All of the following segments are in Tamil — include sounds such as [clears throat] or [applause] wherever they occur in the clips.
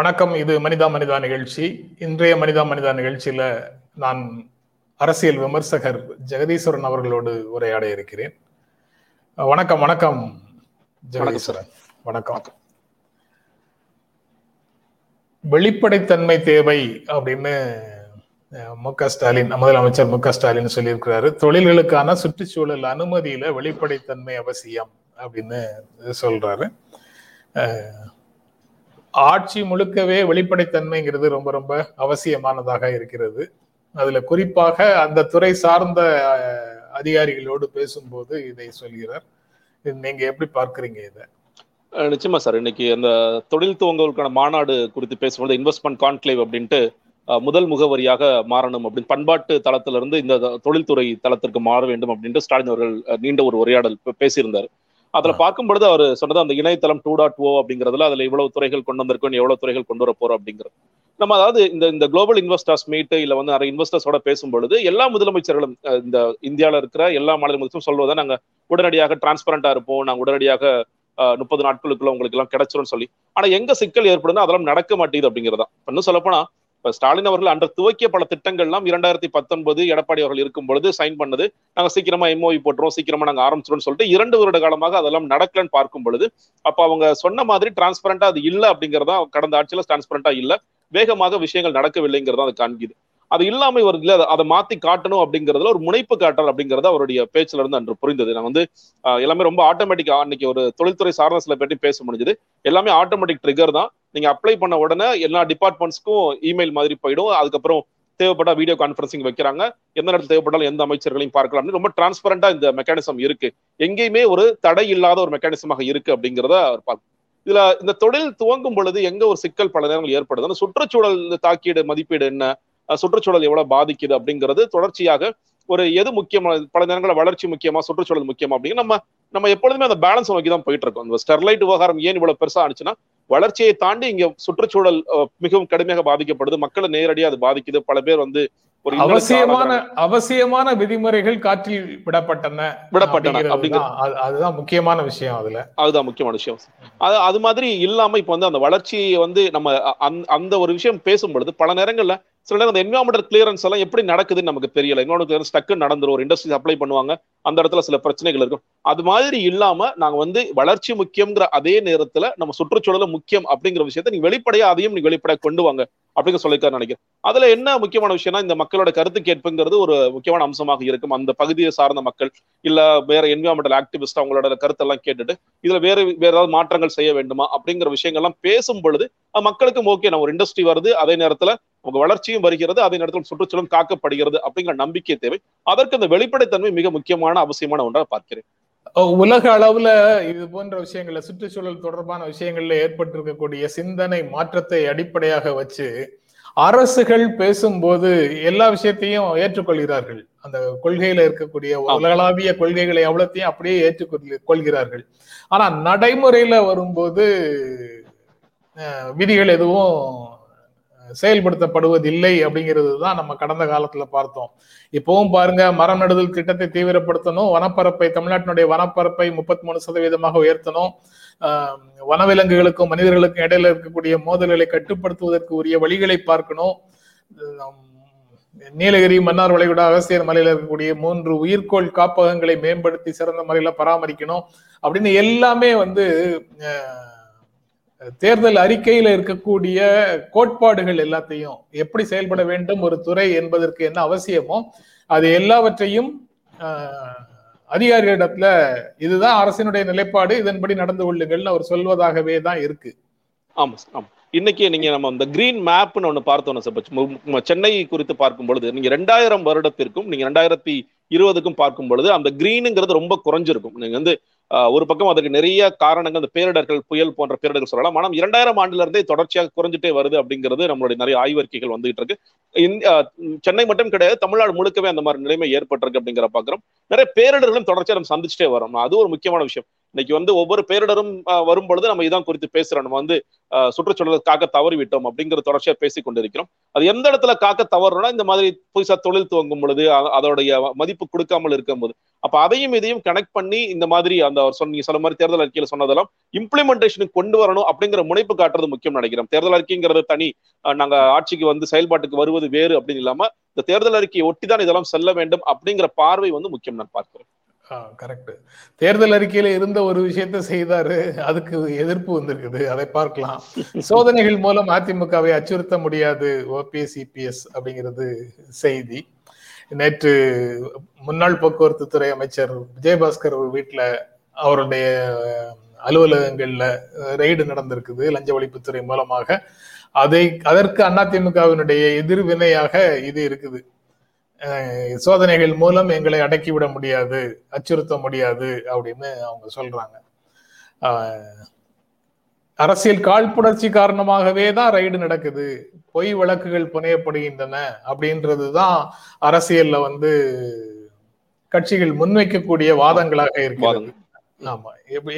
வணக்கம். இது மனிதா மனிதா நிகழ்ச்சி. இன்றைய மனிதா மனிதா நிகழ்ச்சியில நான் அரசியல் விமர்சகர் ஜெகதீஸ்வரன் அவர்களோடு உரையாட இருக்கிறேன். வணக்கம் வணக்கம் ஜெகதீஸ்வரன். வணக்கம். வெளிப்படைத்தன்மை தேவை அப்படின்னு மு க ஸ்டாலின் முதலமைச்சர் மு க ஸ்டாலின் சொல்லியிருக்கிறாரு. தொழில்களுக்கான சுற்றுச்சூழல் அனுமதியில வெளிப்படைத்தன்மை அவசியம் அப்படின்னு சொல்றாரு. ஆட்சி முழுக்கவே வெளிப்படைத்தன்மைங்கிறது ரொம்ப ரொம்ப அவசியமானதாக இருக்கிறது. அதுல குறிப்பாக அந்த துறை சார்ந்த அதிகாரிகளோடு பேசும்போது இதை சொல்கிறார். நீங்க எப்படி பார்க்கறீங்க இதை? நிச்சயமா சார். இன்னைக்கு அந்த தொழில் துவங்குவதற்கான மாநாடு குறித்து பேசும்போது இன்வெஸ்ட்மெண்ட் கான்க்ளேவ் அப்படின்ட்டு முதல் முகவரியாக மாறணும் அப்படின்னு பண்பாட்டு தளத்திலிருந்து இந்த தொழில்துறை தளத்திற்கு மாற வேண்டும் அப்படின்ட்டு ஸ்டாலின் அவர்கள் நீண்ட ஒரு உரையாடல் பேசியிருந்தார். அதுல பார்க்கும் பொழுது அவர் சொன்னது அந்த இணையதளம் டூ டாட் ஓ அப்படிங்கிறதுல அதுல இவ்வளவு துறைகள் கொண்டு வந்திருக்கோம் எவ்வளவு துறைகள் கொண்டு வர போறோம் அப்படிங்கிறது. நம்ம அதாவது இந்த இந்த குளோபல் இன்வெஸ்டர்ஸ் மீட் இல்ல வந்து நிறைய இன்வெஸ்டர்ஸோட பேசும்பொழுது எல்லா முதலமைச்சர்களும் இந்த இந்தியாவில இருக்கிற எல்லா மாநில முதலமைச்சரும் சொல்வதை நாங்க உடனடியாக டிரான்ஸ்பரண்டா இருப்போம். நாங்க உடனடியாக முப்பது நாட்களுக்குள்ள உங்களுக்கு எல்லாம் கிடைச்சிரும் சொல்லி. ஆனா எங்க சிக்கல் ஏற்படுதுன்னா அதெல்லாம் நடக்க மாட்டேங்குது அப்படிங்கிறதா இன்னும் சொல்லப்போனா இப்ப ஸ்டாலின் அவர்கள் அன்று துவக்கிய பல திட்டங்கள்லாம் இரண்டாயிரத்தி பத்தொன்பது எடப்பாடி அவர்கள் இருக்கும் பொழுது சைன் பண்ணது. நாங்க சீக்கிரமா எம்ஓவி போட்டுறோம் சீக்கிரமா நாங்க ஆரம்பிச்சிடும் சொல்லிட்டு இரண்டு வருட காலமாக அதெல்லாம் நடக்கலன்னு பார்க்கும் பொழுது அப்ப அவங்க சொன்ன மாதிரி டிரான்ஸ்பரண்டா அது இல்ல அப்படிங்கறதா கடந்த ஆட்சியில டிரான்ஸ்பரண்டா இல்ல. வேகமாக விஷயங்கள் நடக்கவில்லைங்கிறதா அது காண்கிது. அது இல்லாம இவர் இல்ல அதை மாத்தி காட்டணும் அப்படிங்கறதுல ஒரு முனைப்பு காட்டல் அப்படிங்கறது அவருடைய பேச்சுல இருந்து அன்று புரிந்தது. நான் வந்து எல்லாமே ரொம்ப ஆட்டோமேட்டிக்கா அன்னைக்கு ஒரு தொழில்துறை சார்ந்த சில பேர்ட்டி பேச முடிஞ்சது. எல்லாமே ஆட்டோமேட்டிக் ட்ரிகர் தான். நீங்க அப்ளை பண்ண உடனே எல்லா டிபார்ட்மெண்ட்ஸ்க்கும் இமெயில் மாதிரி போயிடும். அதுக்கப்புறம் தேவைப்பட்ட வீடியோ கான்பரன்சிங் வைக்கிறாங்க. எந்த நேரத்தில் தேவைப்பட்டாலும் எந்த அமைச்சர்களையும் பார்க்கலாம் ரொம்ப டிரான்ஸ்பரண்டா இந்த மெக்கானிசம் இருக்கு. எங்கேயுமே ஒரு தடை இல்லாத ஒரு மெக்கானிசமாக இருக்கு அப்படிங்கிறத அவர் பார்க்க இதுல இந்த தொழில் துவங்கும் பொழுது எங்க ஒரு சிக்கல் பல நேரங்கள் ஏற்படுது? அந்த சுற்றுச்சூழல் தாக்கீடு மதிப்பீடு என்ன? சுற்றுச்சூழல் எவ்வளவு பாதிக்குது அப்படிங்கிறது தொடர்ச்சியாக ஒரு எது முக்கியமா பல நேரங்களில் வளர்ச்சி முக்கியமா சுற்றுச்சூழல் முக்கியமா அப்படின்னு நம்ம நம்ம எப்பொழுதுமே அந்த பேலன்ஸ் நோக்கி தான் போயிட்டு இருக்கோம். இந்த ஸ்டெர்லைட் விவகாரம் ஏன் இவ்வளவு பெருசா ஆனிச்சுன்னா வளர்ச்சியை தாண்டி இங்க சுற்றுச்சூழல் மிகவும் கடுமையாக பாதிக்கப்படுது. மக்களை நேரடியாக அது பாதிக்குது. பல பேர் வந்து ஒரு அவசியமான அவசியமான விதிமுறைகள் காற்றில் விடப்பட்டன விடப்பட்டன அப்படிங்கிற அதுதான் முக்கியமான விஷயம் அதுல. அதுதான் முக்கியமான விஷயம். அது அது மாதிரி இல்லாம இப்ப வந்து அந்த வளர்ச்சியை வந்து நம்ம அந்த ஒரு விஷயம் பேசும் பொழுது பல நேரங்கள்ல சில நேரம் அந்த என்வாமெண்டல் கிளியரன்ஸ் எல்லாம் எப்படி நடக்குதுன்னு நமக்கு தெரியல. என்விரான்மெண்ட் கிளியரன்ஸ் டக்கு நடந்துரும். ஒரு இண்டஸ்ட்ரி அப்ளை பண்ணுவாங்க. அந்த இடத்துல சில பிரச்சனைகள் இருக்கும். அது மாதிரி இல்லாம நாங்க வந்து வளர்ச்சி முக்கியங்கிற அதே நேரத்துல நம்ம சுற்றுச்சூழல முக்கியம் அப்படிங்கிற விஷயத்த நீங்க வெளிப்படையா அதையும் நீங்க வெளிப்படையா கொண்டு வாங்க அப்படிங்கிற சொல்லியிருக்காரு நினைக்கிறேன். அதுல என்ன முக்கியமான விஷயம்னா இந்த மக்களோட கருத்து கேட்புங்கிறது ஒரு முக்கியமான அம்சமாக இருக்கும். அந்த பகுதியை சார்ந்த மக்கள் இல்ல வேற என்வாமெண்டல் ஆக்டிவிஸ்ட் அவங்களோட கருத்தெல்லாம் கேட்டுட்டு இதுல வேற வேற ஏதாவது மாற்றங்கள் செய்ய வேண்டுமா அப்படிங்கிற விஷயங்கள்லாம் பேசும் பொழுது மக்களுக்கும் ஓகே நம்ம ஒரு இண்டஸ்ட்ரி வருது. அதே நேரத்துல உங்க வளர்ச்சியும் வருகிறது அதே நேரத்தில் சுற்றுச்சூழல் காக்கப்படுகிறது அப்படிங்கிற நம்பிக்கை தேவை. அதற்கு அந்த வெளிப்படைத்தன்மை மிக முக்கியமான அவசியமான ஒன்றாக பார்க்கிறேன். உலக அளவுல இது போன்ற விஷயங்கள்ல சுற்றுச்சூழல் தொடர்பான விஷயங்கள்ல ஏற்பட்டிருக்கக்கூடிய சிந்தனை மாற்றத்தை அடிப்படையாக வச்சு அரசுகள் பேசும்போது எல்லா விஷயத்தையும் ஏற்றுக்கொள்கிறார்கள். அந்த கொள்கையில இருக்கக்கூடிய உலகளாவிய கொள்கைகளை எவ்வளத்தையும் அப்படியே ஏற்றுக்கொள் கொள்கிறார்கள். ஆனா நடைமுறையில வரும்போது விதிகள் எதுவும் செயல்படுத்தப்படுவதில்லை அப்படிங்கிறது தான் நம்ம கடந்த காலத்துல பார்த்தோம். இப்பவும் பாருங்க மரம் நடுதல் திட்டத்தை தீவிரப்படுத்தணும் வனப்பரப்பை தமிழ்நாட்டினுடைய வனப்பரப்பை முப்பத்தி மூணு சதவீதமாக உயர்த்தணும். வனவிலங்குகளுக்கும் மனிதர்களுக்கும் இடையில இருக்கக்கூடிய மோதல்களை கட்டுப்படுத்துவதற்கு உரிய வழிகளை பார்க்கணும். நீலகிரி மன்னார் வளைகுடா அகஸ்தியர் மலையில இருக்கக்கூடிய மூன்று உயிர்கோள் காப்பகங்களை மேம்படுத்தி சிறந்த முறையில பராமரிக்கணும். அப்படின்னு எல்லாமே வந்து தேர்தல் அறிக்கையில இருக்கக்கூடிய கோட்பாடுகள் எல்லாத்தையும் எப்படி செயல்பட வேண்டும் ஒரு துறை என்பதற்கு என்ன அவசியமோ அது எல்லாவற்றையும் அதிகாரிகளிடத்துல இதுதான் அரசினுடைய நிலைப்பாடு இதன்படி நடந்து கொள்ளுங்கள்னு அவர் சொல்வதாகவே தான் இருக்கு. ஆமா ஆமா. இன்னைக்கு நீங்க நம்ம இந்த கிரீன் மேப்னு ஒண்ணு பார்த்தோம் சார் சென்னை குறித்து பார்க்கும் பொழுது நீங்க ரெண்டாயிரம் வருடத்திற்கும் நீங்க ரெண்டாயிரத்தி இருபதுக்கும் பார்க்கும் பொழுது அந்த கிரீனுங்கிறது ரொம்ப குறைஞ்சிருக்கும். நீங்க வந்து ஒரு பக்கம் அதுக்கு நிறைய காரணங்கள் அந்த பேரிடர்கள் புயல் போன்ற பேரிடர்கள் சொல்லலாம். ஆனால் இரண்டாயிரம் ஆண்டுல இருந்தே தொடர்ச்சியாக குறைஞ்சிட்டே வருது அப்படிங்கிறது நம்மளுடைய நிறைய ஆய்வறிக்கைகள் வந்துகிட்டு இருக்கு. சென்னை மட்டும் கிடையாது தமிழ்நாடு முழுக்கவே அந்த மாதிரி நிலைமை ஏற்பட்டிருக்கு அப்படிங்கிற பாக்குறோம் நிறைய பேரிடர்களும் தொடர்ச்சியாக நம்ம சந்திச்சுட்டே வரோம். அது ஒரு முக்கியமான விஷயம். இன்னைக்கு வந்து ஒவ்வொரு பேரிடரும் வரும் பொழுது நம்ம இதான் குறித்து பேசுறோம். நம்ம வந்து சுற்றுச்சூழலை காக்க தவறி விட்டோம் அப்படிங்கிற தொடர்ச்சியா பேசி கொண்டிருக்கிறோம். அது எந்த இடத்துல காக்க தவறுனா இந்த மாதிரி புதுசா தொழில் துவங்கும் பொழுது அதோடைய மதிப்பு கொடுக்காமல் இருக்கும் போது அப்ப அதையும் இதையும் கனெக்ட் பண்ணி இந்த மாதிரி அந்த அவர் சொன்ன சொன்ன மாதிரி தேர்தல் அறிக்கையில சொன்னதெல்லாம் இம்ப்ளிமெண்டேஷனுக்கு கொண்டு வரணும் அப்படிங்கிற முனைப்பு காட்டுறது முக்கியம் நினைக்கிறோம். தேர்தல் அறிக்கைங்கிறது தனி நாங்க ஆட்சிக்கு வந்து செயல்பாட்டுக்கு வருவது வேறு அப்படின்னு இல்லாம இந்த தேர்தல் அறிக்கையை ஒட்டிதான் இதெல்லாம் செல்ல வேண்டும் அப்படிங்கிற பார்வை வந்து முக்கியம் நான் பார்க்கிறேன். கரெக்ட் தேர்தல் அறிக்கையில இருந்த ஒரு விஷயத்த செய்தாரு. அதுக்கு எதிர்ப்பு வந்திருக்குது. அதை பார்க்கலாம். [laughs] சோதனைகள் மூலம் அதிமுகவை அச்சுறுத்த முடியாது. ஓபிஎஸ் இபிஎஸ் அப்படிங்கிறது செய்தி. நேற்று முன்னாள் போக்குவரத்து துறை அமைச்சர் விஜயபாஸ்கர் வீட்டுல அவருடைய அலுவலகங்கள்ல ரெய்டு நடந்திருக்குது. லஞ்ச ஒழிப்புத்துறை மூலமாக. அதை அதற்கு அதிமுகவினுடைய எதிர்வினையாக இது இருக்குது. சோதனைகள் மூலம் எங்களை அடக்கிவிட முடியாது அச்சுறுத்த முடியாது அப்படின்னு அவங்க சொல்றாங்க. அரசியல் காழ்ப்புணர்ச்சி காரணமாகவே தான் ரைடு நடக்குது. பொய் வழக்குகள் புனையப்படுகின்றன அப்படின்றதுதான் அரசியல்ல வந்து கட்சிகள் முன்வைக்கக்கூடிய வாதங்களாக இருக்கிறது. ஆமா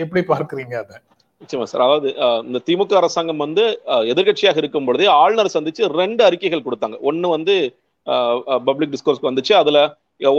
எப்படி பார்க்கறீங்க அதை? நிச்சயமா சார். அதாவது இந்த திமுக அரசாங்கம் வந்து எதிர்கட்சியாக இருக்கும் பொழுதே ஆளுநர் சந்திச்சு ரெண்டு அறிக்கைகள் கொடுத்தாங்க. ஒன்னு வந்து பப்ளிக் டிஸ்கோர்ஸ்க்கு வந்துச்சு. அதுல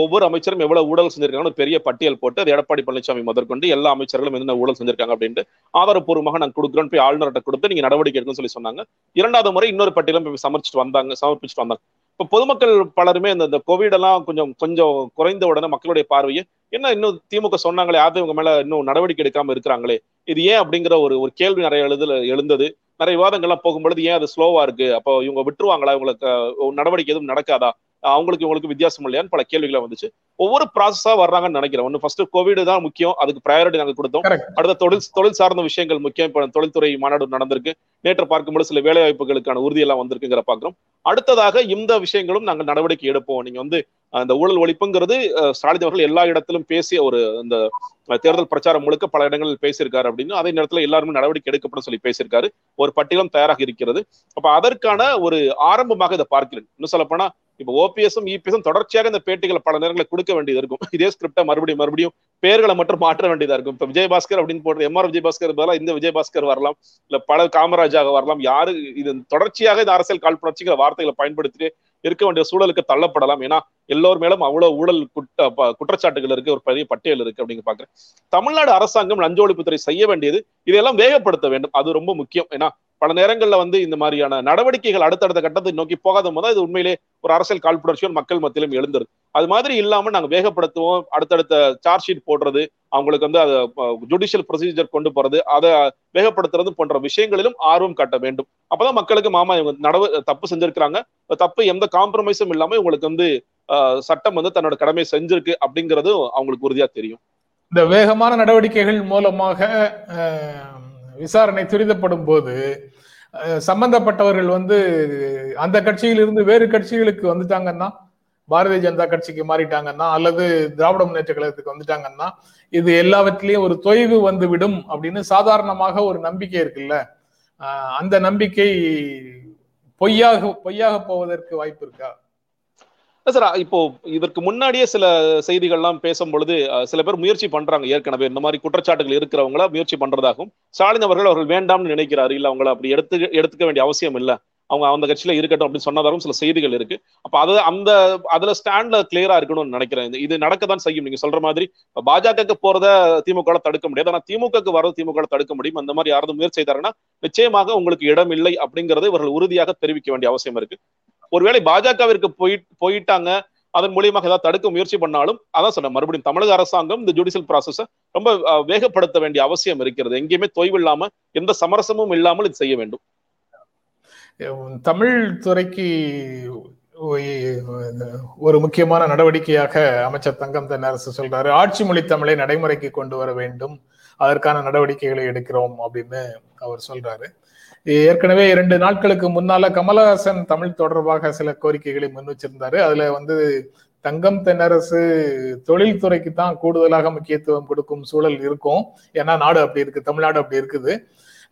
ஒவ்வொரு அமைச்சரும் எவ்வளவு ஊழல் செஞ்சிருக்காங்கன்னு பெரிய பட்டியல் போட்டு அது எடப்பாடி பழனிசாமி முதற்கொண்டு எல்லா அமைச்சர்களும் என்ன ஊழல் செஞ்சிருக்காங்க அப்படின்ட்டு ஆதாரப்பூர்வமாக நாங்கள் கொடுக்குறோம் போய் ஆளுநர்கிட்ட கொடுத்து நீங்க நடவடிக்கை எடுக்கணும்னு சொல்லி சொன்னாங்க. இரண்டாவது முறை இன்னொரு பட்டியலும் போய் சமர்ப்பிச்சுட்டு வந்தாங்க சமர்ப்பிச்சுட்டு வந்தாங்க. இப்போ பொதுமக்கள் பலருமே இந்த கோவிட் எல்லாம் கொஞ்சம் கொஞ்சம் குறைந்த உடனே மக்களுடைய பார்வையை என்ன இன்னும் திமுக சொன்னாங்களே அது இவங்க மேல இன்னும் நடவடிக்கை எடுக்காம இருக்கிறாங்களே இது ஏன் அப்படிங்கிற ஒரு ஒரு கேள்வி நிறைய எழுதுல எழுந்தது. நிறைய விவாதங்கள்லாம் போகும்பொழுது ஏன் அது ஸ்லோவா இருக்கு? அப்போ இவங்க விட்டுருவாங்களா? இவங்களுக்கு நடவடிக்கை எதுவும் நடக்காதா? அவங்களுக்கு இவங்களுக்கு வித்தியாசம் இல்லையான்னு பல கேள்விகளை வந்துச்சு. ஒவ்வொரு ப்ராசஸா வர்றாங்கன்னு நினைக்கிறேன். ஒன்று ஃபர்ஸ்ட் கோவிட் தான் முக்கியம் அதுக்கு ப்ரையாரிட்டி நாங்கள் கொடுத்தோம். அடுத்த தொழில் தொழில் சார்ந்த விஷயங்கள் முக்கியம். இப்போ தொழில்துறை மாநாடு நடந்திருக்கு. நேற்று பார்க்கும்போது சில வேலை வாய்ப்புகளுக்கான உறுதியெல்லாம் வந்திருக்குங்கிற பார்க்குறோம். அடுத்ததாக இந்த விஷயங்களும் நாங்கள் நடவடிக்கை எடுப்போம். நீங்க வந்து அந்த ஊழல் ஒழிப்புங்கிறது ஸ்டாலின் அவர்கள் எல்லா இடத்திலும் பேசிய ஒரு இந்த தேர்தல் பிரச்சாரம் முழுக்க பல இடங்களில் பேசியிருக்காரு அப்படின்னு அதே நேரத்தில் எல்லாருமே நடவடிக்கை எடுக்கப்படும் சொல்லி பேசியிருக்காரு. ஒரு பட்டியலும் தயாராக இருக்கிறது. அப்ப அதற்கான ஒரு ஆரம்பமாக இதை பார்க்கிறேன். இன்னும் சொல்ல போனா இப்ப ஓபிஎஸும் இபிஎஸும் தொடர்ச்சியாக இந்த பேட்டிகளை பல நேரங்களில் கொடுக்க வேண்டியது இருக்கும். இதே ஸ்கிரிப்டா மறுபடியும் மறுபடியும் பேர்களை மட்டும் மாற்ற வேண்டியதா இருக்கும். இப்ப விஜயபாஸ்கர் அப்படின்னு போடுற எம் ஆர் விஜயபாஸ்கர் பதிலாக இந்த விஜயபாஸ்கர் வரலாம். இல்ல பல காமராஜாக வரலாம். யாரு இது தொடர்ச்சியாக இந்த அரசியல் காழ்ப்புணர்ச்சிங்கிற வார்த்தைகளை பயன்படுத்திட்டு இருக்க வேண்டிய சூழலுக்கு தள்ளப்படலாம். ஏன்னா எல்லோர் மேலும் அவ்வளவு ஊழல் குற்ற குற்றச்சாட்டுகள் இருக்கு ஒரு பெரிய பட்டியல் இருக்கு அப்படின்னு பாக்குறேன். தமிழ்நாடு அரசாங்கம் லஞ்ச ஒழிப்புத்துறை செய்ய வேண்டியது இதையெல்லாம் வேகப்படுத்த வேண்டும். அது ரொம்ப முக்கியம். ஏன்னா பல நேரங்களில் வந்து இந்த மாதிரியான நடவடிக்கைகள் அடுத்தடுத்த கட்டத்தை நோக்கி போகாத போது இது உண்மையிலே ஒரு அரசியல் காழ்ப்புணர்ச்சியும் மக்கள் மத்தியிலும் எழுந்துரு அது மாதிரி இல்லாம நாங்க வேகப்படுத்துவோம் அடுத்தடுத்த சார்ஜ் ஷீட் போடுறது அவங்களுக்கு வந்து அதை ஜுடிஷியல் ப்ரொசீஜர் கொண்டு போறது அதை வேகப்படுத்துறது போன்ற விஷயங்களிலும் ஆர்வம் காட்ட வேண்டும். அப்பதான் மக்களுக்கு மாமா இவங்க நடவு தப்பு செஞ்சிருக்கிறாங்க. தப்பு எந்த காம்ப்ரமைஸும் இல்லாம இவங்களுக்கு வந்து சட்டம் வந்து தன்னோட கடமை செஞ்சிருக்கு அப்படிங்கிறது அவங்களுக்கு உறுதியா தெரியும். இந்த வேகமான நடவடிக்கைகள் மூலமாக விசாரணை துரிதப்படும் போது சம்பந்தப்பட்டவர்கள் வந்து அந்த கட்சியிலிருந்து வேறு கட்சிகளுக்கு வந்துட்டாங்கன்னா பாரதிய ஜனதா கட்சிக்கு மாறிட்டாங்கன்னா அல்லது திராவிட முன்னேற்ற கழகத்துக்கு வந்துட்டாங்கன்னா இது எல்லாவற்றிலையும் ஒரு தொய்வு வந்து விடும் அப்படின்னு சாதாரணமாக ஒரு நம்பிக்கை இருக்குல்ல? அந்த நம்பிக்கை பொய்யாக பொய்யாக போவதற்கு வாய்ப்பு இருக்கா? சார் இப்போ இதற்கு முன்னாடியே சில செய்திகள்லாம் பேசும் பொழுது சில பேர் முயற்சி பண்றாங்க. ஏற்கனவே இந்த மாதிரி குற்றச்சாட்டுகள் இருக்கிறவங்கள முயற்சி பண்றதாகவும் ஸ்டாலின் அவர்கள் அவர்கள் வேண்டாம்னு நினைக்கிறாரு. இல்ல அவங்கள அப்படி எடுத்து எடுத்துக்க வேண்டிய அவசியம் இல்லை. அவங்க அந்த கட்சியில இருக்கட்டும் அப்படின்னு சொன்னதாகவும் சில செய்திகள் இருக்கு. அப்ப அது அந்த அதுல ஸ்டாண்ட்ல கிளியரா இருக்கணும்னு நினைக்கிறேன். இது நடக்கதான் செய்யும். நீங்க சொல்ற மாதிரி பாஜகக்கு போறத திமுக தடுக்க முடியாது. ஆனா திமுகக்கு வரது திமுக தடுக்க முடியும். அந்த மாதிரி யாராவது முயற்சி செய்தாருன்னா நிச்சயமாக உங்களுக்கு இடம் இல்லை அப்படிங்கறத இவர்கள் உறுதியாக தெரிவிக்க வேண்டிய அவசியம் இருக்கு. ஒருவேளை பாஜகவிற்கு போய் போயிட்டாங்க அதன் மூலியமாக ஏதாவது தடுக்க முயற்சி பண்ணாலும் அதான் சொன்னேன் மறுபடியும் தமிழக அரசாங்கம் இந்த ஜுடிஷியல் ப்ராசஸ ரொம்ப வேகப்படுத்த வேண்டிய அவசியம் இருக்கிறது. எங்கேயுமே தொய்வு இல்லாம எந்த சமரசமும் இல்லாமல் இது செய்ய வேண்டும். தமிழ் துறைக்கு ஒரு முக்கியமான நடவடிக்கையாக அமைச்சர் தங்கம் தென்னரசு சொல்றாரு. ஆட்சி மொழி தமிழை நடைமுறைக்கு கொண்டு வர வேண்டும். அதற்கான நடவடிக்கைகளை எடுக்கிறோம் அப்படின்னு அவர் சொல்றாரு. ஏற்கனவே இரண்டு நாட்களுக்கு முன்னால கமலஹாசன் தமிழ் தொடர்பாக சில கோரிக்கைகளை முன் வச்சிருந்தாரு அதுல வந்து தங்கம் தென்னரசு தொழில்துறைக்கு தான் கூடுதலாக முக்கியத்துவம் கொடுக்கும் சூழல் இருக்கும். ஏன்னா நாடு அப்படி இருக்கு தமிழ்நாடு அப்படி இருக்குது.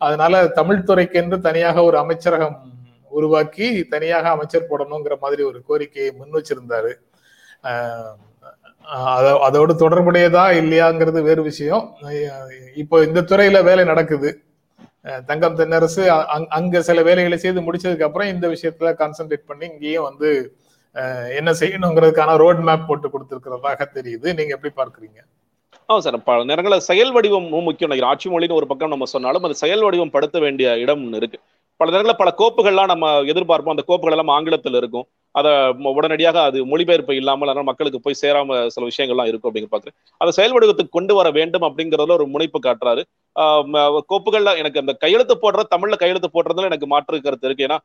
அதனால தமிழ் துறைக்கு என்று தனியாக ஒரு அமைச்சரகம் உருவாக்கி தனியாக அமைச்சர் போடணுங்கிற மாதிரி ஒரு கோரிக்கையை முன் வச்சிருந்தாரு அதோடு தொடர்புடையதா இல்லையாங்கிறது வேறு விஷயம். இப்போ இந்த துறையில வேலை நடக்குது. தங்கம் தென்னரசு அங்க சில வேலைகளை செய்து முடிச்சதுக்கு அப்புறம் இந்த விஷயத்துல கான்சென்ட்ரேட் பண்ணி இங்கேயும் வந்து என்ன செய்யணுங்கிறதுக்கான ரோட் மேப் போட்டு கொடுத்துருக்கிறதாக தெரியுது. நீங்க எப்படி பார்க்குறீங்க? ஆமாம் சார் பல நேரங்களில் செயல் வடிவம் முக்கியம். நினைக்கிறேன் ஆட்சி மொழின்னு ஒரு பக்கம் நம்ம சொன்னாலும் அது செயல் வடிவம் படுத்த வேண்டிய இடம் இருக்கு. பல நேரங்களில் பல கோப்புகள்லாம் நம்ம எதிர்பார்ப்போம். அந்த கோப்புகள் எல்லாம் ஆங்கிலத்தில் இருக்கும். அதை உடனடியாக அது மொழிபெயர்ப்பு இல்லாமல் அதனால மக்களுக்கு போய் சேராம சில விஷயங்கள்லாம் இருக்கும் அப்படிங்கிற பாக்குறேன். அதை செயல் கொண்டு வர வேண்டும் அப்படிங்கறதுல ஒரு முனைப்பு காட்டுறாரு. கோப்புகள்ல எனக்கு அந்த கையெழுத்து போடுற தமிழ்ல கையெழுத்து போடுறதுல எனக்கு மாற்று கருத்து இருக்கு. ஏன்னா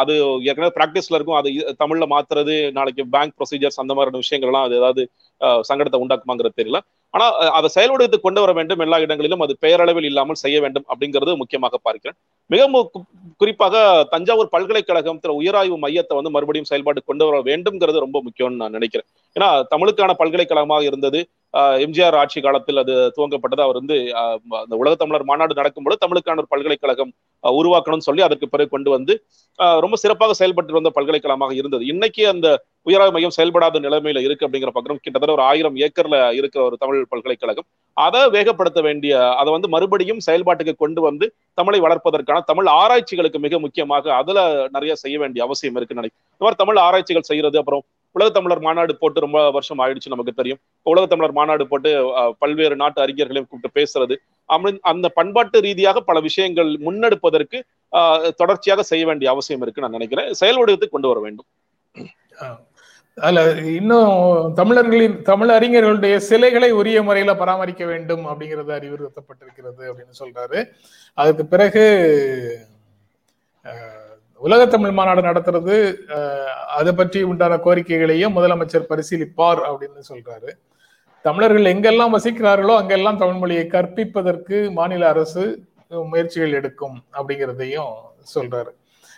அது ஏற்கனவே பிராக்டிஸ்ல இருக்கும். அது தமிழ்ல மாத்துறது நாளைக்கு பேங்க் ப்ரொசீஜர்ஸ் அந்த மாதிரியான விஷயங்கள்லாம் அது ஏதாவது சங்கடத்தை உண்டாக்குமாங்கிறது தெரியல. ஆனா அதை செயல்படுத்தி கொண்டு வர வேண்டும் எல்லா இடங்களிலும். அது பெயரளவில் இல்லாமல் செய்ய வேண்டும் அப்படிங்கிறது முக்கியமாக பார்க்கிறேன். மிக குறிப்பாக தஞ்சாவூர் பல்கலைக்கழகம் உயராய்வு மையத்தை வந்து மறுபடியும் செயல்பாடு கொண்டு வர வேண்டும்ங்கிறது ரொம்ப முக்கியம்னு நான் நினைக்கிறேன். ஏன்னா தமிழுக்கான பல்கலைக்கழகமாக இருந்தது. எம்ஜிஆர் ஆட்சி காலத்தில் அது துவங்கப்பட்டது. அவர் வந்து அந்த உலக தமிழர் மாநாடு நடக்கும்போது தமிழுக்கான ஒரு பல்கலைக்கழகம் உருவாக்கணும்னு சொல்லி அதற்கு பிறகு கொண்டு வந்து ரொம்ப சிறப்பாக செயல்பட்டு வந்த பல்கலைக்கழகமாக இருந்தது. இன்னைக்கு அந்த உயராய்வு மையம் செயல்படாத நிலைமையில இருக்கு அப்படிங்கிற பக்கம் கிட்டத்தட்ட ஒரு ஆயிரம் ஏக்கர்ல இருக்கிற ஒரு தமிழ் பல்கலைக்கழகம். அதை வேகப்படுத்த வேண்டிய அதை வந்து மறுபடியும் செயல்பாட்டுக்கு கொண்டு வந்து தமிழை வளர்ப்பதற்கான தமிழ் ஆராய்ச்சிகளுக்கு மிக முக்கியமாக அதுல நிறைய செய்ய வேண்டிய அவசியம் இருக்குன்னு நினைக்கிறேன். இந்த மாதிரி தமிழ் ஆராய்ச்சிகள் செய்யறது அப்புறம் உலக தமிழர் மாநாடு போட்டு ரொம்ப வருஷம் ஆயிடுச்சு நமக்கு தெரியும். உலக தமிழர் மாநாடு போட்டு பல்வேறு நாட்டு அறிஞர்களையும் கூப்பிட்டு பேசுறது. அந்த பண்பாட்டு ரீதியாக பல விஷயங்கள் முன்னெடுப்பதற்கு தொடர்ச்சியாக செய்ய வேண்டிய அவசியம் இருக்கு நான் நினைக்கிறேன். செயல் வடிவத்துக்கு கொண்டு வர வேண்டும். அதுல இன்னும் தமிழர்களின் தமிழ் அறிஞர்களுடைய சிலைகளை உரிய முறையில பராமரிக்க வேண்டும் அப்படிங்கிறது அறிவுறுத்தப்பட்டிருக்கிறது அப்படின்னு சொல்றாரு. அதுக்கு பிறகு உலக தமிழ் மாநாடு நடத்துறது அதை பற்றி உண்டான கோரிக்கைகளையும் முதலமைச்சர் பரிசீலிப்பார் அப்படின்னு சொல்றாரு. தமிழர்கள் எங்கெல்லாம் வசிக்கிறார்களோ அங்கெல்லாம் தமிழ் மொழியை கற்பிப்பதற்கு மாநில அரசு முயற்சிகள் எடுக்கும் அப்படிங்கிறதையும் சொல்றாரு.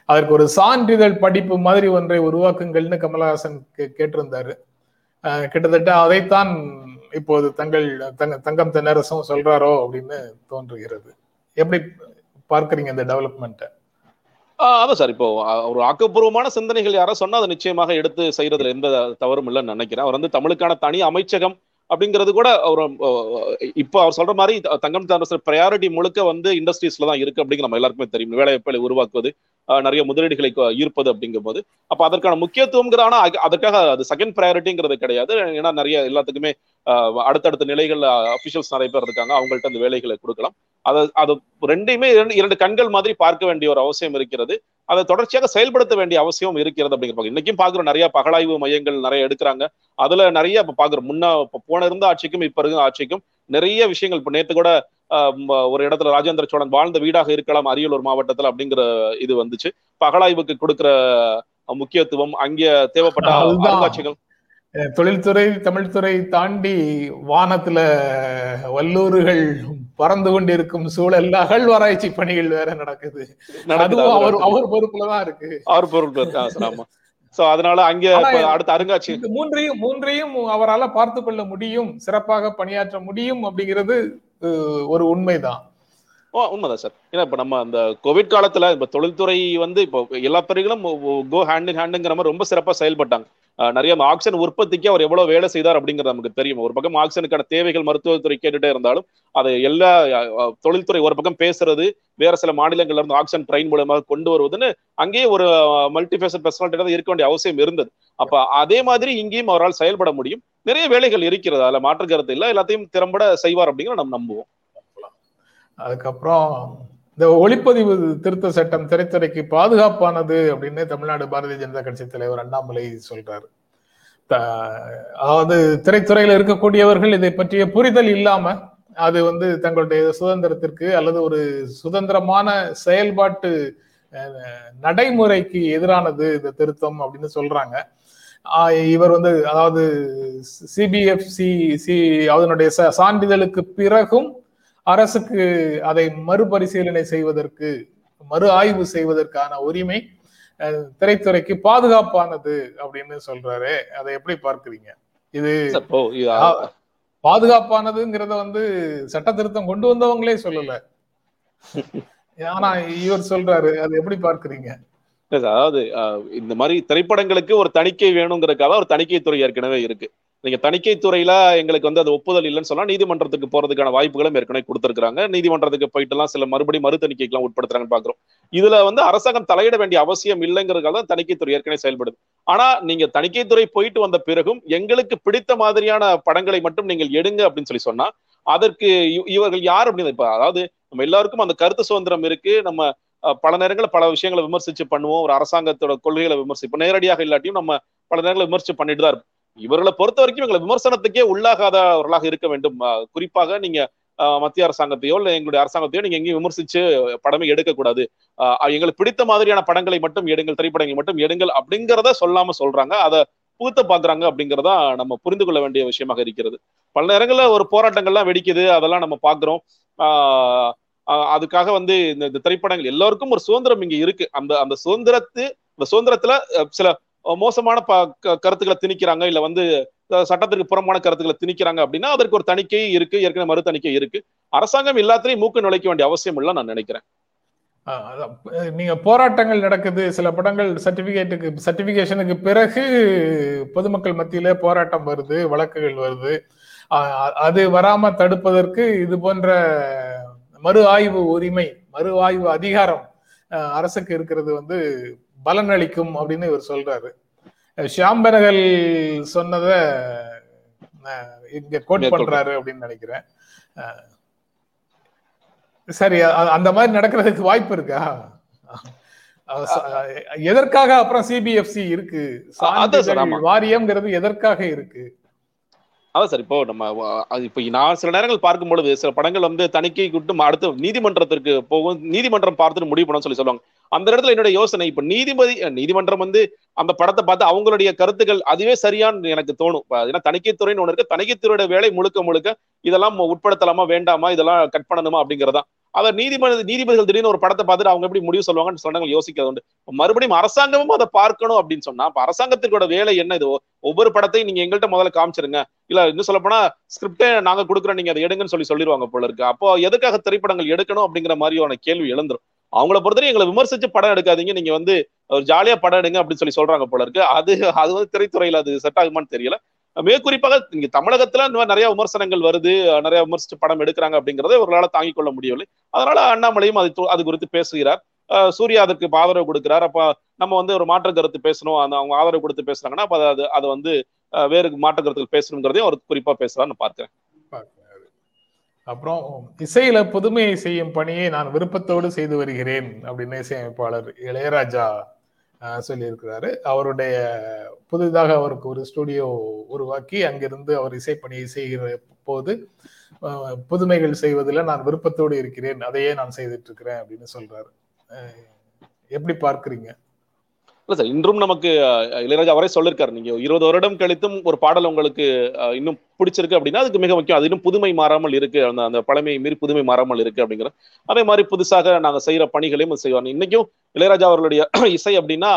அதற்கு ஒரு சான்றிதழ் படிப்பு மாதிரி ஒன்றை உருவாக்குங்கள்னு கமலஹாசன் கேட்டிருந்தாரு. கிட்டத்தட்ட அதைத்தான் இப்போது தங்கள் தங்க தங்கம் தென்னரசும் சொல்றாரோ அப்படின்னு தோன்றுகிறது. எப்படி பார்க்குறீங்க இந்த டெவலப்மெண்ட்டை அதான் சார். இப்போ ஒரு ஆக்கப்பூர்வமான சிந்தனைகள் யாரோ சொன்னா அதை நிச்சயமாக எடுத்து செய்யறதுல எந்த தவறும் இல்லைன்னு நினைக்கிறேன். அவர் வந்து தமிழுக்கான தனி அமைச்சகம் அப்படிங்கிறது கூட ஒரு இப்போ அவர் சொல்ற மாதிரி தங்கம் தாமசர் ப்ரையாரிட்டி முழுக்க வந்து இண்டஸ்ட்ரீஸ்ல தான் இருக்கு அப்படிங்கிற நம்ம எல்லாருக்குமே தெரியும். வேலைவாய்ப்புகளை உருவாக்குவது நிறைய முதலீடுகளை ஈர்ப்பது அப்படிங்கும் போது அப்ப அதற்கான முக்கியத்துவங்கிறது ஆனா அதற்காக அது செகண்ட் ப்ரையாரிட்டிங்கிறது கிடையாது. ஏன்னா நிறைய எல்லாத்துக்குமே அடுத்தடுத்த நிலைகள்ல அபிஷியல்ஸ் நிறைய பேர் இருக்காங்க. அவங்கள்ட்ட அந்த வேலைகளை கொடுக்கலாம். அதை அது ரெண்டையுமே இரண்டு இரண்டு கண்கள் மாதிரி பார்க்க வேண்டிய ஒரு அவசியம் இருக்கிறது. அதை தொடர்ச்சியாக செயல்படுத்த வேண்டிய அவசியம் இருக்கிறது அப்படிங்கிற இன்னைக்கும் பாக்குறோம் நிறைய பகலாய்வு மையங்கள் நிறைய எடுக்கிறாங்க. அதுல நிறைய இப்ப பாக்குறோம் முன்ன போன இருந்த ஆட்சிக்கும் இப்ப இருந்த ஆட்சிக்கும் நிறைய விஷயங்கள். இப்ப நேத்து கூட ஒரு இடத்துல ராஜேந்திர சோழன் வாழ்ந்த வீடாக இருக்கலாம் அரியலூர் மாவட்டத்துல அப்படிங்கிற இது வந்துச்சு. பகலாய்வுக்கு கொடுக்கிற முக்கியத்துவம் அங்கே தேவைப்பட்ட அருங்காட்சிகள். தொழில்துறை தமிழ்துறை தாண்டி வானத்துல வல்லூர்கள் பறந்து கொண்டிருக்கும் சூழல்ல அகழ்வாராய்ச்சி பணிகள் வேற நடக்குது. அதுவும் அவர் அவர் பொறுப்புலதான் இருக்கு. அவர் பொறுப்புல ஆமா. சோ அதனால அங்க அடுத்த அருங்காட்சி மூன்றையும் மூன்றையும் அவரால் பார்த்து கொள்ள முடியும் சிறப்பாக பணியாற்ற முடியும் அப்படிங்கிறது ஒரு உண்மைதான். ஓ உண்மைதான் சார் ஏன்னா இப்ப நம்ம அந்த கோவிட் காலத்துல இப்போ தொழில்துறை வந்து இப்போ எல்லா துறைகளும் கோ ஹேண்ட் இன் ஹேண்டுங்கிற மாதிரி ரொம்ப சிறப்பா செயல்பட்டாங்க. நிறைய ஆக்சிஜன் உற்பத்திக்கு அவர் எவ்வளவு வேலை செய்தார் அப்படிங்கிறது நமக்கு தெரியும். ஒரு பக்கம் ஆக்சிஜனுக்கான தேவைகள் மருத்துவத்துறை கேட்டுட்டே இருந்தாலும் அது எல்லா தொழில்துறை ஒரு பக்கம் பேசுறது வேற சில மாநிலங்கள்ல இருந்து ஆக்சிஜன் ட்ரெயின் மூலமாக கொண்டு வருவதுன்னு அங்கேயே ஒரு மல்டிபேசன் பர்சனாலிட்டி இருக்க வேண்டிய அவசியம் இருந்தது. அப்ப அதே மாதிரி இங்கேயும் அவரால் செயல்பட முடியும். நிறைய வேலைகள் இருக்கிறது. அதுல மாற்று கருத்து இல்லை. எல்லாத்தையும் திறம்பட செய்வார் அப்படிங்கிற நம்ம நம்புவோம். அதுக்கப்புறம் இந்த ஒளிப்பதிவு திருத்த சட்டம் திரைத்துறைக்கு பாதுகாப்பானது அப்படின்னு தமிழ்நாடு பாரதிய ஜனதா கட்சி தலைவர் அண்ணாமலை சொல்றாரு. அதாவது திரைத்துறையில இருக்கக்கூடியவர்கள் இதை பற்றிய புரிதல் இல்லாம அது வந்து தங்களுடைய சுதந்திரத்திற்கு அல்லது ஒரு சுதந்திரமான செயல்பாட்டு நடைமுறைக்கு எதிரானது இந்த திருத்தம் அப்படின்னு சொல்றாங்க. இவர் வந்து அதாவது சிபிஎஃப்சி சி அதனுடைய சான்றிதழுக்கு பிறகும் அரசுக்கு அதை மறுபரிசீலனை செய்வதற்கு மறு ஆய்வு செய்வதற்கான உரிமை திரைத்துறைக்கு பாதுகாப்பானது அப்படின்னு சொல்றாரு. அதை எப்படி பார்க்குறீங்க? இது பாதுகாப்பானதுங்கிறத வந்து சட்ட திருத்தம் கொண்டு வந்தவங்களே சொல்லல. ஆனா இவர் சொல்றாரு அது எப்படி பார்க்குறீங்க? அதாவது இந்த மாதிரி திரைப்படங்களுக்கு ஒரு தணிக்கை வேணுங்கிறதுக்காக ஒரு தணிக்கை துறை ஏற்கனவே இருக்கு. நீங்க தணிக்கை துறையில எங்களுக்கு வந்து அது ஒப்புதல் இல்லைன்னு சொன்னா நீதிமன்றத்துக்கு போறதுக்கான வாய்ப்புகளும் ஏற்கனவே கொடுத்துருக்காங்க நீதிமன்றத்துக்கு போயிட்டு எல்லாம் சில மறுபடி மறு தணிக்கைக்கெல்லாம் உட்படுத்துறாங்கன்னு பாக்குறோம். இதுல வந்து அரசாங்கம் தலையிட வேண்டிய அவசியம் இல்லைங்கிறதுக்காக தான் தணிக்கைத்துறை ஏற்கனவே செயல்படுது. ஆனா நீங்க தணிக்கைத்துறை போயிட்டு வந்த பிறகும் எங்களுக்கு பிடித்த மாதிரியான படங்களை மட்டும் நீங்கள் எடுங்க அப்படின்னு சொல்லி சொன்னா அதற்கு இவர்கள் யார் அப்படின்னு இப்ப அதாவது நம்ம எல்லாருக்கும் அந்த கருத்து சுதந்திரம் இருக்கு. நம்ம பல நேரங்களில் பல விஷயங்களை விமர்சிச்சு பண்ணுவோம். ஒரு அரசாங்கத்தோட கொள்கைகளை விமர்சிப்போம் நேரடியாக இல்லாட்டியும் நம்ம பல நேரங்களில் விமர்சிச்சு பண்ணிட்டு தான் இருப்போம். இவர்களை பொறுத்த வரைக்கும் எங்களை விமர்சனத்துக்கே உள்ளாகாதவர்களாக இருக்க வேண்டும். குறிப்பாக நீங்க மத்திய அரசாங்கத்தையோ இல்லை எங்களுடைய அரசாங்கத்தையோ நீங்க எங்கேயும் விமர்சிச்சு படமே எடுக்கக்கூடாது. அஹ், எங்களுக்கு பிடித்த மாதிரியான படங்களை மட்டும் எடுங்கள் திரைப்படங்களை மட்டும் எடுங்கள் அப்படிங்கிறத சொல்லாம சொல்றாங்க. அதை புகுத்த பாக்குறாங்க அப்படிங்கிறதா நம்ம புரிந்து கொள்ள வேண்டிய விஷயமாக இருக்கிறது. பல நேரங்களில் ஒரு போராட்டங்கள்லாம் வெடிக்குது அதெல்லாம் நம்ம பாக்குறோம். ஆஹ் அதுக்காக வந்து இந்த இந்த திரைப்படங்கள் எல்லாருக்கும் ஒரு சுதந்திரம் இங்க இருக்கு. அந்த அந்த சுதந்திரத்து அந்த சுதந்திரத்துல சில மோசமான ப க- கருத்துக்களை திணிக்கிறாங்க. இல்ல வந்து சட்டத்திற்கு புறமான கருத்துக்களை திணிக்கிறாங்க அப்படின்னா அதற்கு ஒரு தணிக்கை இருக்கு. ஏற்கனவே மறு தணிக்கை இருக்கு. அரசாங்கம் எல்லாத்திலையும் மூக்கு நுழைக்க வேண்டிய அவசியம் இல்லை நான் நினைக்கிறேன். நீங்க போராட்டங்கள் நடக்குது. சில படங்கள் சர்டிபிகேட்டுக்கு சர்டிபிகேஷனுக்கு பிறகு பொதுமக்கள் மத்தியில போராட்டம் வருது வழக்குகள் வருது. அது வராம தடுப்பதற்கு இது போன்ற மறு ஆய்வு உரிமை மறு ஆய்வு அதிகாரம் அரசுக்கு இருக்கிறது வந்து பலன் அளிக்கும் அப்படின்னு இவர் சொல்றாரு. ஷியாம் பெனகல் சொன்னத இங்க கோட். பண்றாரு அப்படின்னு நினைக்கிறேன். சரி அந்த மாதிரி நடக்கிறதுக்கு வாய்ப்பு இருக்கா? எதற்காக அப்புறம் சிபிஎஃப்சி இருக்கு? வாரியம்ங்கிறது எதற்காக இருக்கு? அதான் சார் இப்போ நம்ம இப்போ நான் சில நேரங்கள் பார்க்கும் பொழுது சில படங்கள் வந்து தணிக்கை விட்டு ம- அடுத்து நீதிமன்றத்திற்கு போகும் நீதிமன்றம் பார்த்துட்டு முடிவு பண்ண சொல்லி சொல்லுவாங்க. அந்த இடத்துல என்னுடைய யோசனை இப்ப நீதிபதி நீதிமன்றம் வந்து அந்த படத்தை பார்த்து அவங்களுடைய கருத்துக்கள் அதுவே சரியான்னு எனக்கு தோணும். ஏன்னா தணிக்கைத்துறைன்னு ஒன்று இருக்கு. தணிக்கைத்துறையோட வேலை முழுக்க முழுக்க இதெல்லாம் உட்படுத்தலாமா வேண்டாமா இதெல்லாம் கட் பண்ணணுமா அப்படிங்கிறதா. அத நீதிமன்ற நீதிபதிகள் திடீர்னு ஒரு படத்தை பார்த்துட்டு அவங்க எப்படி முடிவு சொல்லுவாங்கன்னு சொன்னாங்க யோசிக்கிறது உண்டு. மறுபடியும் அரசாங்கமும் அதை பார்க்கணும் அப்படின்னு சொன்னா அப்ப அரசாங்கத்திற்கோட வேலை என்ன இது? ஒவ்வொரு படத்தையும் நீங்க எங்கள்கிட்ட முதல்ல காமிச்சிருங்க. இல்ல இன்னும் சொல்ல போனா ஸ்கிரிப்டே நாங்க கொடுக்குறோம் நீங்க அதை எடுங்கன்னு சொல்லி சொல்லிடுவாங்க போல இருக்கு. அப்போ எதுக்காக திரைப்படங்கள் எடுக்கணும் அப்படிங்கிற மாதிரியான கேள்வி எழுந்துரும். அவங்கள பொறுத்தவரை எங்களை விமர்சிச்சு படம் எடுக்காதீங்க. நீங்க வந்து ஒரு ஜாலியா படம் எடுங்க அப்படின்னு சொல்லி சொல்றாங்க போல இருக்கு. அது அது வந்து திரைத்துறையில அது செட் ஆகுமான்னு தெரியல. மேற்குறிப்பாக இங்க தமிழகத்துல இந்த மாதிரி நிறைய விமர்சனங்கள் வருது. நிறைய விமர்சிச்சு படம் எடுக்கிறாங்க அப்படிங்கறத இவர்களால தாங்கிக் கொள்ள முடியவில்லை. அதனால அண்ணாமலையும் அது அது குறித்து பேசுகிறார். சூர்யா அதற்கு ஆதரவு கொடுக்கிறார். அப்ப நம்ம வந்து ஒரு மாற்று கருத்து பேசணும். அந்த அவங்க ஆதரவு கொடுத்து பேசுறாங்கன்னா அப்ப அது அது வந்து வேறு மாற்று கருத்துக்கள் பேசணுங்கிறதையும் அவர் குறிப்பா பேசுறான்னு பார்க்கிறேன். அப்புறம் இசையில புதுமையை செய்யும் பணியை நான் விருப்பத்தோடு செய்து வருகிறேன் அப்படின்னு இசையமைப்பாளர் இளையராஜா சொல்லியிருக்கிறாரு. அவருடைய புதிதாக அவருக்கு ஒரு ஸ்டுடியோ உருவாக்கி அங்கிருந்து அவர் இசைப்பணியை செய்கிற போது புதுமைகள் செய்வதில் நான் விருப்பத்தோடு இருக்கிறேன் அதையே நான் செய்துட்டு இருக்கிறேன் அப்படின்னு சொல்றாரு. எப்படி பார்க்குறீங்க? இல்ல சார் இன்றும் நமக்கு இளையராஜா அவரே சொல்லிருக்காரு. நீங்க இருபது வருடம் கழித்தும் ஒரு பாடல் உங்களுக்கு இன்னும் பிடிச்சிருக்கு அப்படின்னா அதுக்கு மிக முக்கியம். அது இன்னும் புதுமை மாறாமல் இருக்கு. அந்த அந்த பழமையை மீறி புதுமை மாறாமல் இருக்கு அப்படிங்கிற. அதே மாதிரி புதுசாக நாங்க செய்யற பணிகளையும் செய்வோம் இன்னைக்கும் இளையராஜா அவர்களுடைய [clears throat] இசை அப்படின்னா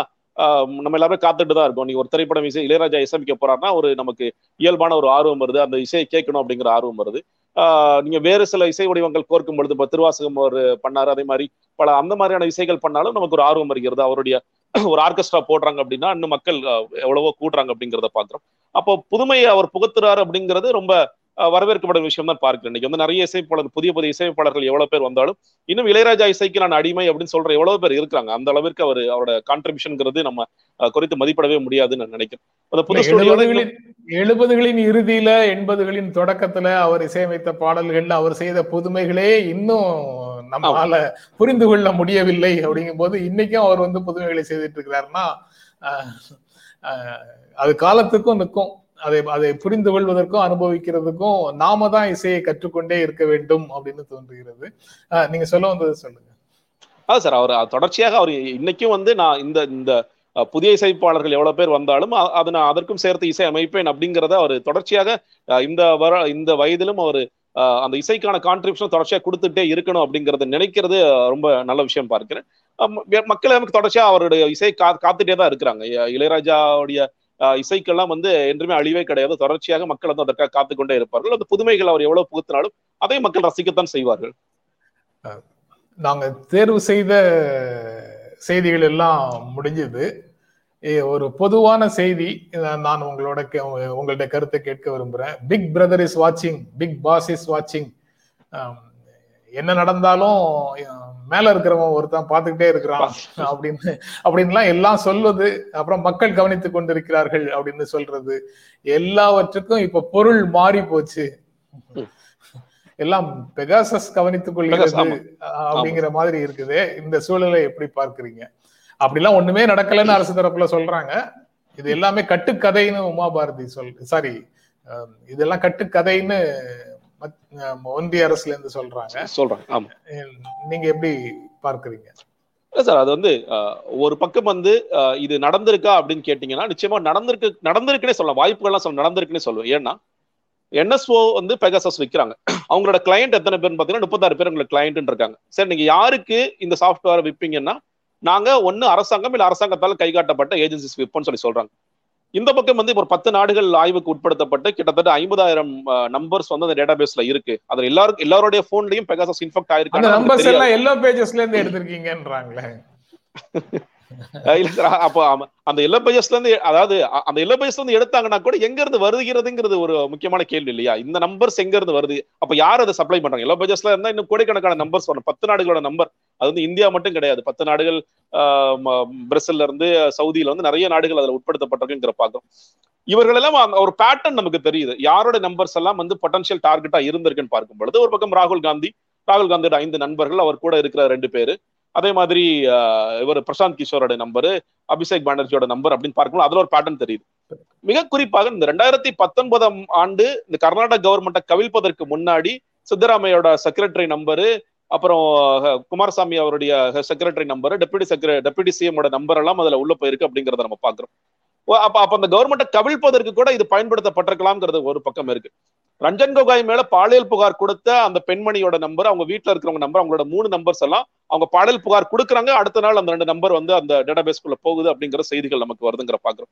நம்ம எல்லாருமே காத்துட்டு தான் இருக்கோம். நீங்க ஒரு திரைப்படம் இசை இளையராஜா இசைமிக்க போறாருன்னா ஒரு நமக்கு இயல்பான ஒரு ஆர்வம் வருது. அந்த இசையை கேட்கணும் அப்படிங்கிற ஆர்வம் வருது. ஆஹ், நீங்க வேறு சில இசை வடிவங்கள் கோர்க்கும் பொழுது இப்போ திருவாசகம் ஒரு பண்ணாரு அதே மாதிரி பல அந்த மாதிரியான இசைகள் பண்ணாலும் நமக்கு ஒரு ஆர்வம் வருகிறது. அவருடைய ஒரு ஆர்கெஸ்ட்ரா போடுறாங்க அப்படின்னா இன்னும் மக்கள் எவ்வளவோ கூட்டுறாங்க அப்படிங்கிறத பாக்குறோம் அப்போ புதுமையை அவர் புகுத்துறாரு அப்படிங்கிறது ரொம்ப வரவேற்கப்படும் விஷயம் தான் பார்க்கிறேன். இன்னைக்கு வந்து நிறைய இசைப்பாளர் புதிய புதிய இசைப்பாளர்கள் எவ்வளவு பேர் வந்தாலும் இன்னும் இளையராஜா இசைக்கு நான் அடிமை அப்படின்னு சொல்ற எவ்வளவு பேர் இருக்காங்க அந்த அளவிற்கு அவர் அவரோட கான்ட்ரிபியூஷன்ங்கிறது நம்ம குறைத்து மதிப்பிடவே முடியாதுன்னு நான் நினைக்கிறேன். அந்த புது ஸ்டுடியோல எழுபதுகளின் இறுதியில எண்பதுகளின் தொடக்கத்துல அவர் இசையமைத்த பாடல்கள்ல அவர் செய்த புதுமைகளே இன்னும் நம்மால புரிந்து கொள்ள முடியவில்லை அப்படிங்கும் போது இன்னைக்கும் அவர் வந்து புதுமைகளை செய்துட்டு இருக்கிறாருன்னா அது காலத்துக்கும் நிற்கும். அதை அதை புரிந்து கொள்வதற்கும் அனுபவிக்கிறதுக்கும் நாம தான் இசையை கற்றுக்கொண்டே இருக்க வேண்டும் அப்படின்னு தோன்றுகிறது. நீங்க சொல்ல வந்தது சொல்லுங்க. அதான் சார் அவர் தொடர்ச்சியாக அவர் இன்னைக்கும் வந்து நான் இந்த இந்த புதிய இசைப்பாளர்கள் எவ்வளவு பேர் வந்தாலும் அது நான் அதற்கும் சேர்த்து இசை அமைப்பேன் அப்படிங்கிறத அவர் தொடர்ச்சியாக இந்த வர இந்த வயதிலும் அவர் அந்த இசைக்கான கான்ட்ரிபியூஷன் தொடர்ச்சியா கொடுத்துட்டே இருக்கணும் அப்படிங்கறத நினைக்கிறது ரொம்ப நல்ல விஷயம் பார்க்கிறேன். மக்களை மக்கள் நமக்கு தொடர்ச்சியா அவருடைய இசை கா காத்துட்டே தான் இருக்கிறாங்க. இளையராஜாவுடைய இசைக்கெல்லாம் வந்து என்றுமே அழிவே கிடையாது. தொடர்ச்சியாக மக்கள் வந்து அதற்காக காத்துக்கொண்டே இருப்பார்கள். அந்த புதுமைகள் அவர் எவ்வளவு புகுத்தினாலும் அதை மக்கள் ரசிக்கத்தான் செய்வார்கள். நாங்க தேர்வு செய்த செய்திகள் எல்லாம் முடிஞ்சது. ஒரு பொதுவான செய்தி நான் உங்களோட உங்களுடைய கருத்தை கேட்க விரும்புறேன். பிக் பிரதர் இஸ் வாட்சிங் பிக் பாஸ் இஸ் வாட்சிங் என்ன நடந்தாலும் மேல இருக்கிறவன் ஒருத்தன் பார்த்துக்கிட்டே இருக்கிறான் [laughs] அப்படின்னு அப்படின்லாம் எல்லாம் சொல்வது அப்புறம் மக்கள் கவனித்துக் கொண்டிருக்கிறார்கள் அப்படின்னு சொல்றது எல்லாவற்றுக்கும் இப்ப பொருள் மாறி போச்சு. எல்லாம் பெகாசஸ் கவனித்துக் கொள்கிறது அப்படிங்கிற மாதிரி இருக்குது. இந்த சூழலை எப்படி பார்க்கறீங்க? அப்படிலாம் ஒண்ணுமே நடக்கலன்னு அரசு தரப்புல சொல்றாங்க. இது எல்லாமே கட்டுக்கதைன்னு உமா பாரதி சொல் சாரி இதெல்லாம் கட்டுக்கதைன்னு ஒன்றிய அரசுல இருந்து சொல்றாங்க. சொல்றாங்க ஆமா. நீங்க எப்படி பார்க்கறீங்க? இல்ல சார் அது வந்து ஒரு பக்கம் வந்து இது நடந்திருக்கா அப்படின்னு கேட்டீங்கன்னா நிச்சயமா நடந்திருக்கு நடந்திருக்குன்னே சொல்லலாம். வாய்ப்புகள்லாம் சொல்ல நடந்திருக்குன்னே சொல்லுவேன். ஏன்னா என்எஸ்ஓ வந்து பெகாசஸ் விற்கிறாங்க அவங்களோட கிளையண்ட் எத்தனை பேர்னு பாத்தீங்கன்னா முப்பத்தாறு பேர் உங்களுக்கு கிளையண்ட் இருக்காங்க. சரி நீங்க யாருக்கு இந்த சாஃப்ட்வேர் விற்பீங்கன்னா நாங்க ஒன்னு அரசாங்கம் இல்ல அரசாங்கத்தால் கைகாட்டப்பட்ட ஏஜென்சிஸ் விற்போம்னு சொல்லி சொல்றாங்க. இந்த பக்கம் வந்து ஒரு பத்து நாடுகள் ஆய்வுக்கு உட்படுத்தப்பட்டு கிட்டத்தட்ட ஐம்பதாயிரம் நம்பர்ஸ் வந்து அந்த டேட்டா பேஸ்ல இருக்கு. அதுல எல்லாருக்கும் எல்லாருடைய போன்லயும் பெகாசஸ் இன்ஃபெக்ட் ஆயிருக்கு நம்பர்ஸ் எல்லாம் எல்லோ பேஜஸ்ல இருந்து எடுத்திருக்கீங்கன்றாங்களே. [laughs] இல்ல அப்போ அந்த எல்லோ இருந்து அதாவது அந்த எல்லோ இருந்து எடுத்தாங்கன்னா கூட எங்க இருந்து வருகிறதுங்கிறது ஒரு முக்கியமான கேள்வி இல்லையா? இந்த நம்பர்ஸ் எங்க இருந்து வருது? அப்ப யார் அதை சப்ளை பண்றாங்க? இல்ல பேஜஸ்ல இருந்தா இன்னும் கோடிக்கணக்கான நம்பர்ஸ் வரணும் பத்து நாடுகளோட நம்பர் அது வந்து இந்தியா மட்டும் கிடையாது. பத்து நாடுகள் பிரசில்ல இருந்து சவுதியில வந்து நிறைய நாடுகள் அதுல உட்படுத்தப்பட்டிருக்குங்கிற பார்க்கும் இவர்கள் எல்லாம் ஒரு பேட்டர்ன் நமக்கு தெரியுது. யாரோட நம்பர்ஸ் எல்லாம் வந்து பொட்டன்ஷியல் டார்கெட்டா இருந்திருக்குன்னு பார்க்கும் பொழுது ஒரு பக்கம் ராகுல் காந்தி ராகுல் காந்தியோட ஐந்து நண்பர்கள் அவர் கூட இருக்கிற ரெண்டு பேரு. அதே மாதிரி இவர் பிரசாந்த் கிஷோரோட நம்பர் அபிஷேக் பானர்ஜியோட நம்பர் அப்படின்னு பார்க்கும்போது அதுல ஒரு பேட்டர்ன் தெரியுது. மிக குறிப்பாக இந்த ரெண்டாயிரத்தி பத்தொன்பதாம் ஆண்டு இந்த கர்நாடக கவர்மெண்ட்டை கவிழ்ப்பதற்கு முன்னாடி சித்தராமையோட செக்ரட்டரி நம்பரு அப்புறம் குமாரசாமி அவருடைய செக்ரட்டரி நம்பர் டெப்யூட்டி செக்ர டெப்யூட்டி சிஎமோட நம்பர் எல்லாம் அதுல உள்ள போயிருக்கு அப்படிங்கறத நம்ம பாக்குறோம் அப்ப அப்ப அந்த கவர்மெண்ட்டை கவிழ்ப்பதற்கு கூட இது பயன்படுத்தப்பட்டிருக்கலாம்ங்கிறது ஒரு பக்கம் இருக்கு. ரஞ்சன் கோகாய் மேல பாலியல் புகார் கொடுத்த அந்த பெண்மணியோட நம்பர் அவங்க வீட்டுல இருக்கிறவங்க நம்பர் அவங்களோட மூணு நம்பர்ஸ் எல்லாம் அவங்க பாடல் புகார் கொடுக்குறாங்க அடுத்த நாள் அந்த ரெண்டு நம்பர் வந்து அந்த டேட்டாபேஸ்குள்ள போகுது அப்படிங்கிற செய்திகள் நமக்கு வருதுங்கிற பாக்குறோம்.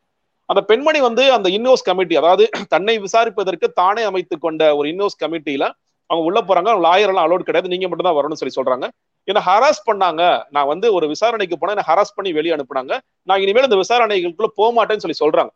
அந்த பெண்மணி வந்து அந்த இன்னோஸ் கமிட்டி அதாவது தன்னை விசாரிப்பதற்கு தானே அமைத்து கொண்ட ஒரு இன்னோஸ் கமிட்டியில அவங்க உள்ள போறாங்க லாயர் எல்லாம் அலோட் கிடையாது நீங்க மட்டும் தான் வரணும்னு சொல்லி சொல்றாங்க. என்ன ஹராஸ் பண்ணாங்க நான் வந்து ஒரு விசாரணைக்கு போனா என்ன ஹராஸ் பண்ணி வெளியே அனுப்புனாங்க நான் இனிமேல் இந்த விசாரணைகளுக்குள்ள போக மாட்டேன்னு சொல்லி சொல்றாங்க.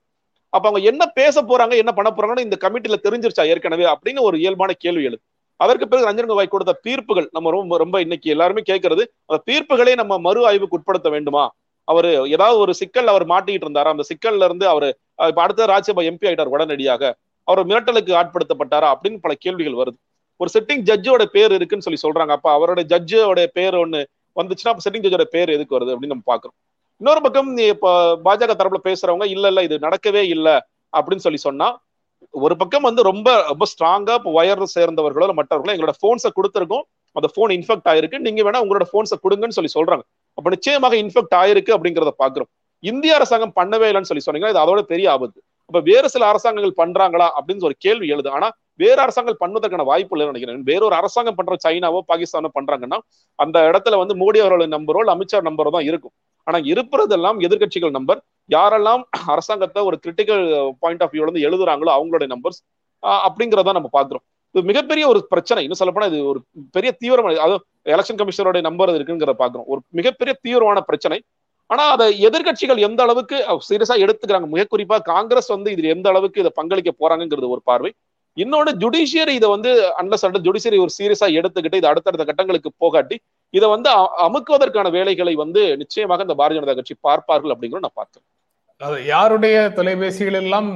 அப்ப அவங்க என்ன பேச போறாங்க என்ன பண்ண போறாங்கன்னு இந்த கமிட்டில தெரிஞ்சிருச்சா ஏற்கனவே அப்படின்னு ஒரு இயல்பான கேள்வி எழுது. அதற்கு பிறகு ரஞ்சன் கோகாய் கொடுத்த தீர்ப்புகள் நம்ம ரொம்ப ரொம்ப இன்னைக்கு எல்லாருமே கேட்கறது அந்த தீர்ப்புகளே நம்ம மறு ஆய்வுக்கு உட்படுத்த வேண்டுமா? அவர் ஏதாவது ஒரு சிக்கல் அவர் மாட்டிக்கிட்டு இருந்தாரா? அந்த சிக்கல்ல இருந்து அவர் இப்ப அடுத்த ராஜ்யசபா எம்பி ஆயிட்டார் உடனடியாக. அவர் மிரட்டலுக்கு ஆட்படுத்தப்பட்டாரா? அப்படின்னு பல கேள்விகள் வருது. ஒரு சிட்டிங் ஜட்ஜோட பேர் இருக்குன்னு சொல்லி சொல்றாங்க. அப்ப அவரோட ஜட்ஜோட பேர் ஒண்ணு வந்துச்சுன்னா சிட்டிங் ஜட்ஜோட பேர் எதுக்கு வருது அப்படின்னு நம்ம பாக்குறோம் இன்னொரு பக்கம் இப்போ பாஜக தரப்புல பேசுறவங்க இல்ல இல்ல இது நடக்கவே இல்லை அப்படின்னு சொல்லி சொன்னா ஒரு பக்கம் வந்து ரொம்ப ரொம்ப ஸ்ட்ராங்கா இப்போ ஒயர் சேர்ந்தவர்களோ மற்றவர்களோ எங்களோட போன்ஸை கொடுத்துருக்கோம். அந்த போன் இன்ஃபெக்ட் ஆயிருக்கு. நீங்க வேணா உங்களோட போன்ஸை கொடுங்கன்னு சொல்லி சொல்றாங்க. அப்ப நிச்சயமாக இன்ஃபெக்ட் ஆயிருக்கு அப்படிங்கிறத பாக்குறோம் இந்திய அரசாங்கம் பண்ணவே இல்லைன்னு சொல்லி சொன்னீங்கன்னா இது அதோட பெரிய ஆபத்து. அப்ப வேறு சில அரசாங்கங்கள் பண்றாங்களா அப்படின்னு ஒரு கேள்வி எழுது. ஆனா வேற அரசாங்கம் பண்ணுவதற்கான வாய்ப்பு இல்லைன்னு நினைக்கிறேன். வேறொரு அரசாங்கம் பண்ற சைனாவோ பாகிஸ்தானோ பண்றாங்கன்னா அந்த இடத்துல வந்து மோடி அவர்களோட நம்பரோ அமித்ஷா நம்பரோ தான் இருக்கும். ஆனா இருப்பதெல்லாம் எதிர்கட்சிகள் நம்பர். யாரெல்லாம் அரசாங்கத்தை ஒரு கிரிட்டிக்கல் பாயிண்ட் ஆஃப் வியூல இருந்து எழுதுறாங்களோ அவங்களோட நம்பர்ஸ் அப்படிங்கிறத நம்ம பாக்குறோம் இது மிகப்பெரிய ஒரு பிரச்சனை. இன்னும் சொல்லப்போனா இது ஒரு பெரிய தீவிரமான அதுவும் எலெக்ஷன் கமிஷனரோட நம்பர் இருக்குங்கிறத பாக்குறோம் ஒரு மிகப்பெரிய தீவிரமான பிரச்சனை. ஆனா அதை எதிர்கட்சிகள் எந்த அளவுக்கு சீரியஸா எடுத்துக்கிறாங்க? மிக குறிப்பா காங்கிரஸ் வந்து இதுல எந்த அளவுக்கு இதை பங்களிக்க போறாங்கிறது ஒரு பார்வை. இன்னொன்று ஜுடிஷியரி இதை வந்து அன்லஸ் அண்ட் ஜுடிஷியரி ஒரு சீரியஸா எடுத்துக்கிட்டு இது அடுத்தடுத்த கட்டங்களுக்கு போகாட்டி இதை வந்து அமுக்குவதற்கான வேலைகளை வந்து நிச்சயமாக இந்த பாரதிய ஜனதா கட்சி பார்ப்பார்கள் அப்படிங்கிறத நான் பார்க்கிறேன் யாருடைய தொலைபேசிகள் எல்லாம்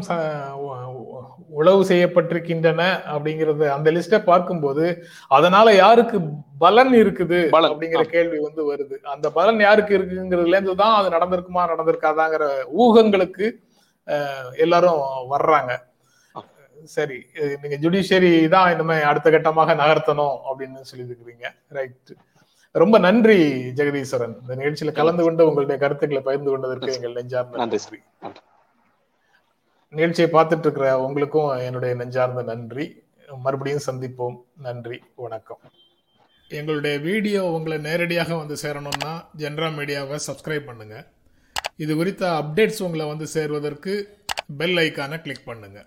உளவு செய்யப்பட்டிருக்கின்றன அப்படிங்கறது அந்த லிஸ்ட பார்க்கும்போது அதனால யாருக்கு பலன் இருக்குது அப்படிங்கிற கேள்வி வந்து வருது. அந்த பலன் யாருக்கு இருக்குங்கிறதுல இருந்து தான் அது நடந்திருக்குமா நடந்திருக்காதாங்கிற ஊகங்களுக்கு எல்லாரும் வர்றாங்க. சரி நீங்க ஜுடிஷியரி தான் இனிமே அடுத்த கட்டமாக நகர்த்தணும் அப்படின்னு சொல்லியிருக்கிறீங்க. ரைட் ரொம்ப நன்றி ஜெகதீஸ்வரன். இந்த நிகழ்ச்சியில கலந்து கொண்டு உங்களுடைய கருத்துக்களை பகிர்ந்து கொண்டதற்கு எங்கள் நெஞ்சார்ந்த நன்றி. நிகழ்ச்சியை பார்த்துட்டு இருக்கிற உங்களுக்கும் என்னுடைய நெஞ்சார்ந்த நன்றி. மறுபடியும் சந்திப்போம். நன்றி வணக்கம். எங்களுடைய வீடியோ உங்களை நேரடியாக வந்து சேரணும்னா ஜென்ரா மீடியாவை சப்ஸ்கிரைப் பண்ணுங்க. இது குறித்த அப்டேட்ஸ் உங்களை வந்து சேர்வதற்கு பெல் ஐக்கானை கிளிக் பண்ணுங்க.